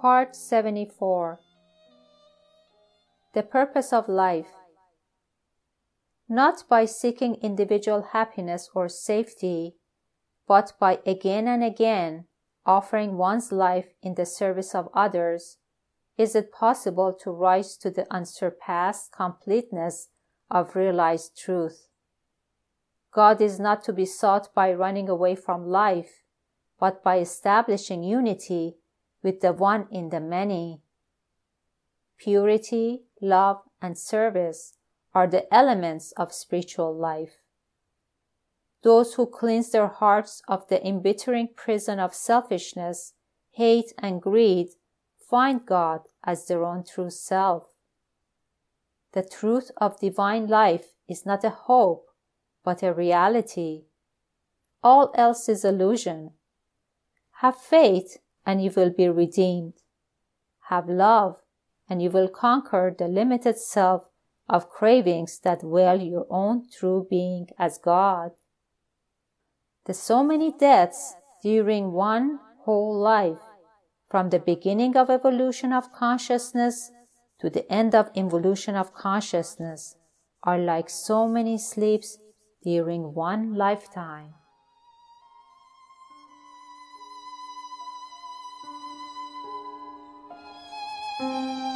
Part 74 The Purpose of Life Not by seeking individual happiness or safety, but by again and again offering one's life in the service of others, is it possible to rise to the unsurpassed completeness of realized truth. God is not to be sought by running away from life, but by establishing unity with the one in the many. Purity, love, and service are the elements of spiritual life. Those who cleanse their hearts of the embittering prison of selfishness, hate, and greed find God as their own true self. The truth of divine life is not a hope, but a reality. All else is illusion. Have faith and you will be redeemed. Have love and you will conquer the limited self of cravings that veil your own true being as God. The so many deaths during one whole life, from the beginning of evolution of consciousness to the end of involution of consciousness, are like so many sleeps during one lifetime. Música